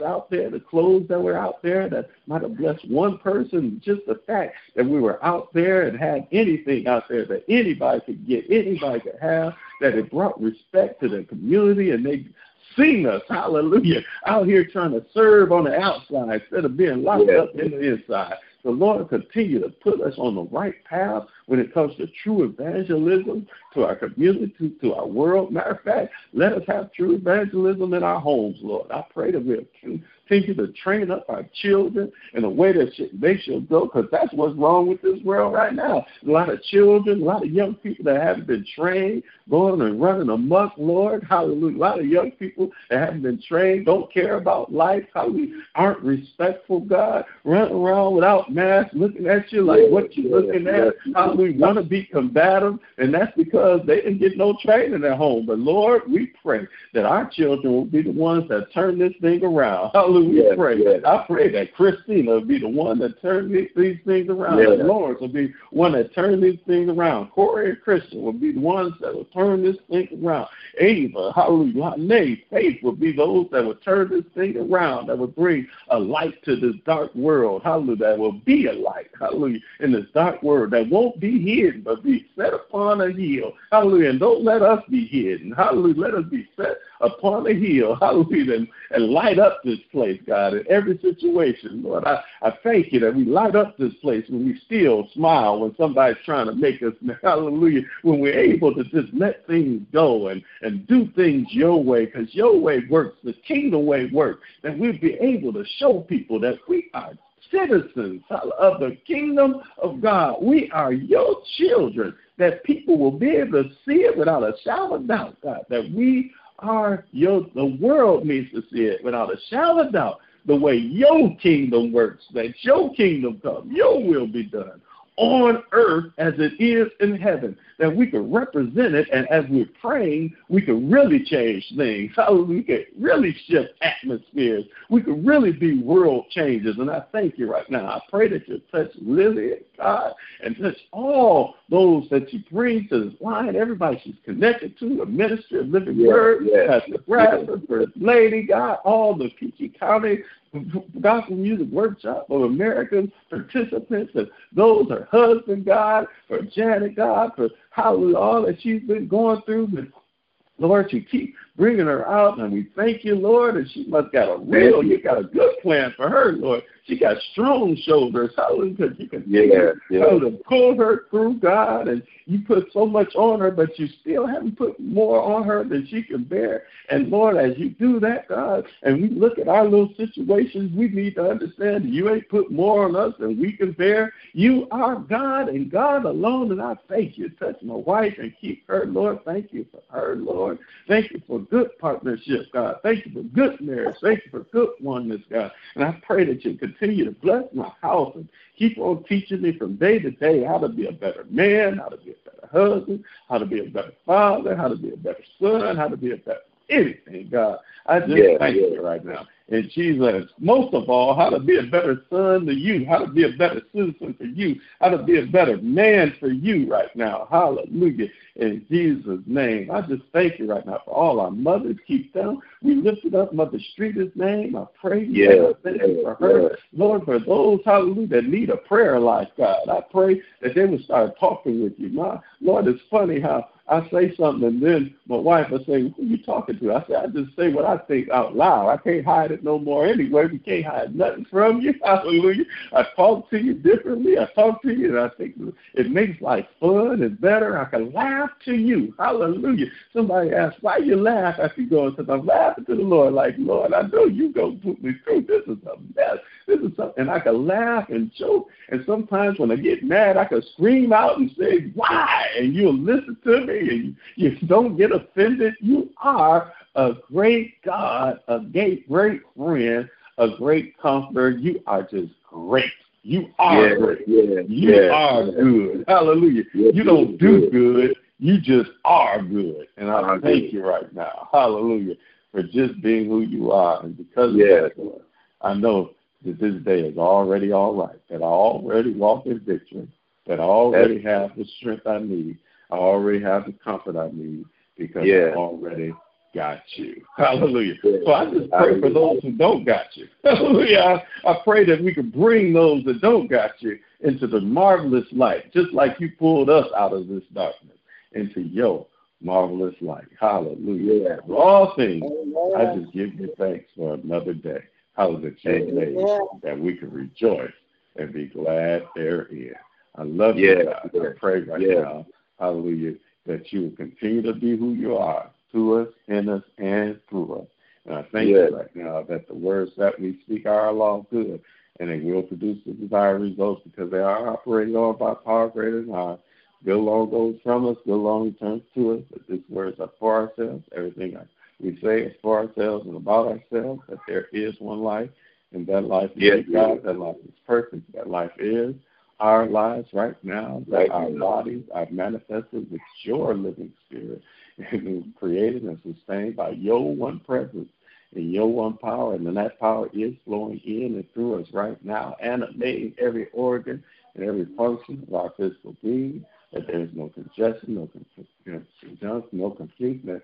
out there, the clothes that were out there that might have blessed one person. Just the fact that we were out there and had anything out there that anybody could get, anybody could have, that it brought respect to the community and they seen us, hallelujah, out here trying to serve on the outside instead of being locked yeah. up in the inside. The Lord continue to put us on the right path when it comes to true evangelism to our community, to our world. Matter of fact, let us have true evangelism in our homes, Lord. I pray that we'll continue to train up our children in a way that they should go, because that's what's wrong with this world right now. A lot of children, a lot of young people that haven't been trained, going and running amok, Lord. Hallelujah. A lot of young people that haven't been trained, don't care about life, how we aren't respectful, God, running around without masks, looking at you like what you're looking at. how we Want to be combative, and that's because they didn't get no training at home. But Lord, we pray that our children will be the ones that turn this thing around. Hallelujah. Yes, pray. Yes. I pray that Christina will be the one that turns these, things around. Yes. That Lawrence will be one that turns these things around. Corey and Christian will be the ones that will turn this thing around. Ava, hallelujah, Nate, Faith will be those that will turn this thing around, that will bring a light to this dark world. Hallelujah. That will be a light. Hallelujah. In this dark world that won't be hidden, but be set upon a hill. Hallelujah. And don't let us be hidden. Hallelujah. Let us be set upon a hill. Hallelujah. And, and light up this place, God, in every situation. Lord, I, I thank you that we light up this place when we still smile when somebody's trying to make us, hallelujah, when we're able to just let things go and, and do things your way because your way works, the kingdom way works, that we'll be able to show people that we are citizens of the kingdom of God. We are your children, that people will be able to see it without a shadow of doubt, God, that we are your, the world needs to see it without a shadow of doubt, the way your kingdom works, that your kingdom come, your will be done on earth as it is in heaven, that we could represent it, and as we're praying, we could really change things. How we could really shift atmospheres. We could really be world changers. And I thank you right now. I pray that you touch Lily, God, and touch all those that you bring to this line, everybody she's connected to, the ministry of living yeah, word, yeah. Pastor Bradford, First Lady, God, all the Peachy County gospel music workshop of American participants, and those her husband, God, for Janet, God, for how all that she's been going through. But Lord, you keep bringing her out, and we thank you, Lord. And she must got a real, you got a good plan for her, Lord. She got strong shoulders, hallelujah, because you can yeah, yeah. to pull her through, God, and you put so much on her, but you still haven't put more on her than she can bear. And Lord, as you do that, God, and we look at our little situations, we need to understand you ain't put more on us than we can bear. You are God and God alone, and I thank you. Touch my wife and keep her, Lord. Thank you for her, Lord. Thank you for good partnership, God. Thank you for good marriage. Thank you for good oneness, God. And I pray that you continue to bless my house and keep on teaching me from day to day how to be a better man, how to be a better husband, how to be a better father, how to be a better son, how to be a better anything, God. I just yeah, thank yeah. you right now. And Jesus, most of all, how to be a better son to you, how to be a better citizen for you, how to be a better man for you right now. Hallelujah. In Jesus' name. I just thank you right now for all our mothers. Keep them. We lifted up Mother Streeter's name. I pray yeah, thank you for her. Yeah. Lord, for those, hallelujah, that need a prayer life, God, I pray that they will start talking with you. My Lord, it's funny how I say something and then my wife will say, Who are you talking to? I say, I just say what I think out loud. I can't hide it no more anyway. We can't hide nothing from you. Hallelujah. I talk to you differently. I talk to you and I think it makes life fun and better. I can laugh to you. Hallelujah. Somebody asks, Why you laugh after you go? Because I'm laughing to the Lord, like, Lord, I know you gonna put me through. This is a mess. This is something and I can laugh and joke. And sometimes when I get mad I can scream out and say, Why? And you'll listen to me and you don't get offended. You are a great God, a great, great friend, a great comforter. You are just great. You are yeah, great. Yeah, you yeah, are good. Hallelujah. you don't do good. You just are good. And I thank you right now. Hallelujah. For just being who you are. And because of that, I know that this day is already all right, that I already walk in victory, that I already have the strength I need, I already have the comfort I need because yeah. I already got you. Hallelujah. Yeah. So I just pray for those who don't got you. Hallelujah. I, I pray that we can bring those that don't got you into the marvelous light, just like you pulled us out of this darkness into your marvelous light. Hallelujah. Yeah. For all things, I just give you thanks for another day. Hallelujah. Yeah. That we can rejoice and be glad therein. I love yeah. you, God. I pray right yeah. now hallelujah, that you will continue to be who you are to us, in us, and through us. And I thank yes. you right now that the words that we speak are law good, and they will produce the desired results because they are operating on by power greater than ours. Good long goes from us, good long returns to us. But these words are for ourselves. Everything we say for ourselves and about ourselves. That there is one life, and that life is yes, God. That life is perfect. That life is our lives right now. That right our now. bodies are manifested with your living spirit and created and sustained by your one presence and your one power, and then that power is flowing in and through us right now, animating every organ and every function of our physical being. That there is no congestion, no conjunction, no confusion. That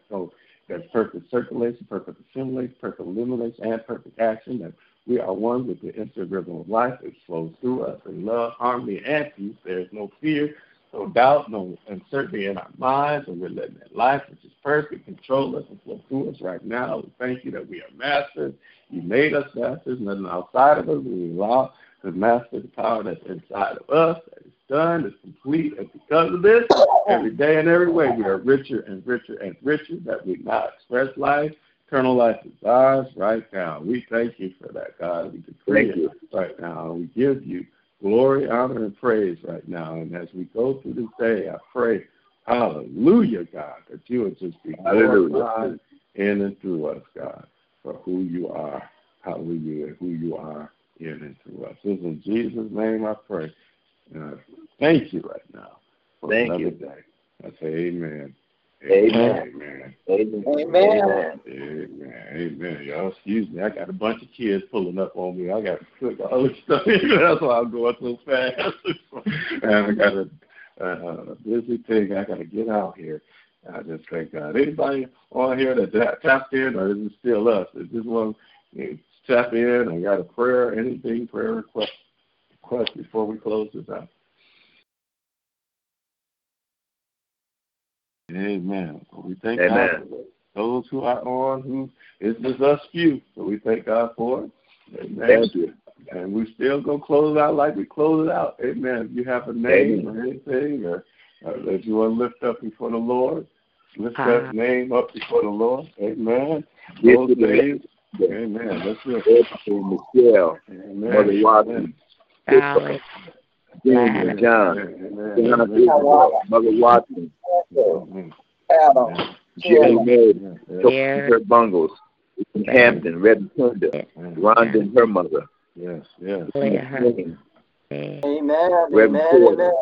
there's perfect circulation, perfect assimilation, perfect elimination, and perfect action. That we are one with the instant rhythm of life. It flows through us in love, harmony, and peace. There is no fear, no doubt, no uncertainty in our minds, and we're letting that life, which is perfect, control us and flow through us right now. We thank you that we are masters. You made us masters, nothing outside of us. We allow to master the power that's inside of us, that is done, is complete, and because of this, every day and every way, we are richer and richer and richer, that we now express life. Eternal life is ours right now. We thank you for that, God. We decree it right now. We give you glory, honor, and praise right now. And as we go through this day, I pray, hallelujah, God, that you would just be glorified in and through us, God, for who you are, hallelujah, and who you are in and through us. It's in Jesus' name I pray. And I thank you right now for thank another you. day. I say amen. Amen. Amen. Amen. Amen. Amen. Amen. Y'all, excuse me. I got a bunch of kids pulling up on me. I got to cook all this stuff. That's why I'm going so fast. and I got a, a busy thing. I got to get out here. I just thank God. Anybody on here that tapped in, or is it still us? Is this one you tap in? I got a prayer, anything, prayer request, request before we close this out. Amen. So we thank Amen. God for those who are on who is just us few. So we thank God for it. Amen. Thank you. And we still gonna close out like we close it out. Amen. If you have a name Amen. or anything or, or that you want to lift up before the Lord, lift uh, that name up before the Lord. Amen. Those names. Amen. That's it. Michelle. Amen. Mother Watson. Golly. James and John. Amen. Mother Watson. Adam. Jerry Mary, her bungles. Hampton, Red Tunda, Rhonda and her mother. Yes, yes. Amen. Amen. Amen.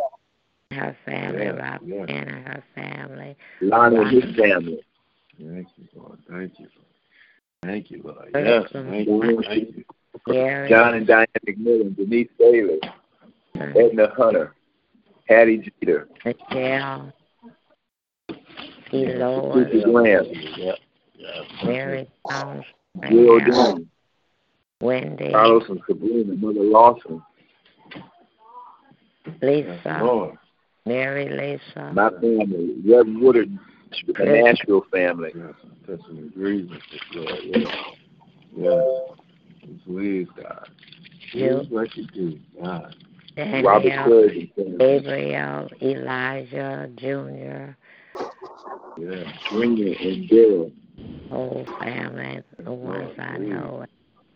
Her family, Rob yeah. and her family. Lonnie and his family. Thank you, Lord. Thank you. Thank you, Lord. Yes, thank you. Thank you. Gary. John and Diane McMillan, Denise Bailey, mm-hmm. Edna Hunter, Hattie Jeter. Michelle. Lord. Susie Graham. Yep. Mary Thomas. Will Dunn. Wendy. Carlos and Sabrina, Mother Lawson. Lisa. Lord. Mary Lisa. My family, Reverend Woodard, the Nashville family. Yes, I'm touching agreement with Lord. Yes. Yes. Please, God. Please what you do, God. Daniel, Robert Craig. Gabriel, Elijah Jr. Yeah, Junior and Daryl. Whole family, the ones I know.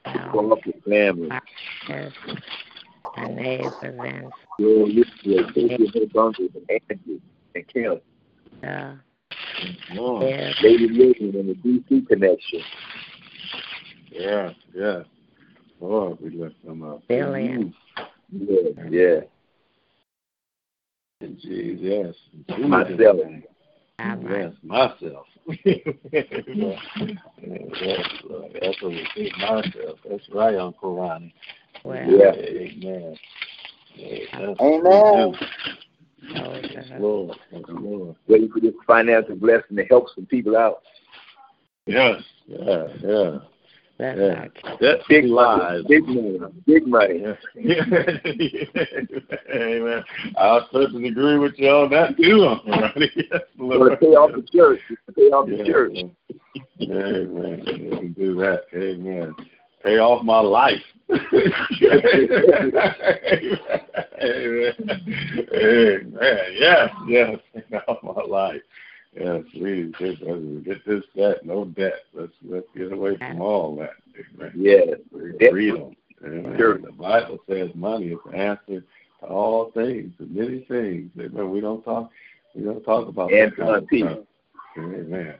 Crawford family. Yes. The neighbors and. Joel Litchfield, Casey Bunkers, and Andrew and Kim. Yeah. Oh. Yeah. Lady William and the DC connection. Yeah, yeah. Oh, we left them up. Billion. Mm. Yeah, yeah. Jeez, yes. Myself. Yes, myself. yes, Lord. Uh, that's what we think, myself. That's right, Uncle Ronnie. Well, Yeah. Amen. Yeah, Amen. What we do. Yes, Lord. Yes, Lord. Ready for this financial blessing to help some people out. Yes, yeah, yeah. that's Yeah. our That's Big lies. Big money. Big money. Yeah. Amen. I'll certainly agree with you on that too, Uncle Yes, We're to pay off the church. Pay off the Yeah. church. Amen. You can do that. Amen. Pay off my life. Amen. Amen. Yes, yes. Pay off my life. Yes, please get, get this, that, no debt. Let's let's get away from all that. Amen. Yes, freedom. Amen. Sure. The Bible says money is the answer to all things, to many things. Amen. We don't talk. We don't talk about and that kind of stuff. Amen.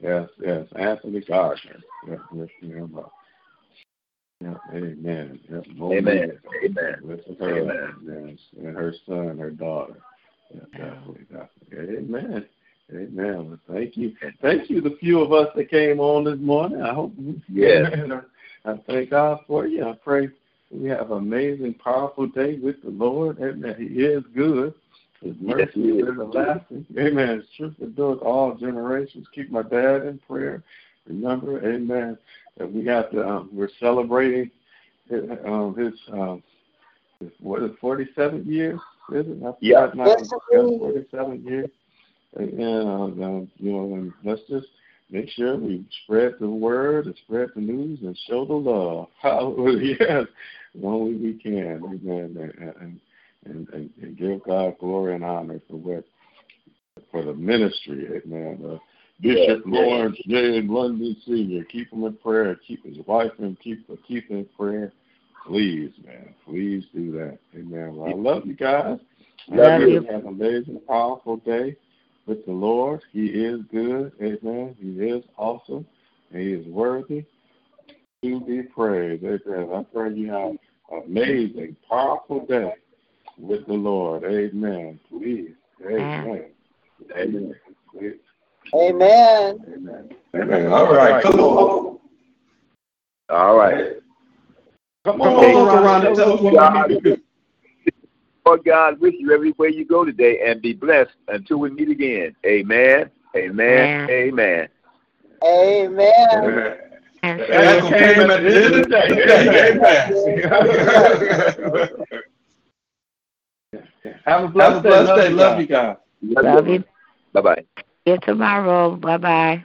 Yes, yes. Anthony Gardner. Yes, yes, yeah, yeah, amen. Yes, amen. Amen. Listen her, amen. Yes, and her son, her daughter. Yeah, definitely, definitely. Amen. Amen. Well, thank you. Thank you, the few of us that came on this morning. I hope. Yeah. I thank God for you. I pray we have an amazing, powerful day with the Lord. Amen. He is good. His mercy yes, is everlasting. Amen. His truth endures all generations. Keep my dad in prayer. Remember, Amen. That we got to. Um, we're celebrating his, um, his um, his, what is forty seven years? Is it? yeah. Forty seven years. And uh, you know, and let's just make sure we spread the word and spread the news and show the love. Hallelujah. Yes, only we can. Amen. And, and, and, and give God glory and honor for what for the ministry. Amen. Uh, Bishop yeah, Lawrence J. London Sr. Keep him in prayer. Keep his wife and keep keep in prayer. Please, man. Please do that. Amen. Well, I love you guys. Love you. Have an amazing, powerful day with the Lord. He is good. Amen. He is awesome. And he is worthy to be praised. Amen. I pray you have an amazing, powerful day with the Lord. Amen. Please. Amen. Amen. Please. Amen. Amen. Amen. All right. Come on. All right. Come on, Uncle Tell us what we need to do. Lord God with you everywhere you go today and be blessed until we meet again. Amen. Amen. Amen. Amen. That's came at the end of the day. Amen. Have a blessed, Have a blessed day. day. Love you guys. Love you. Bye bye. See you tomorrow. Bye bye.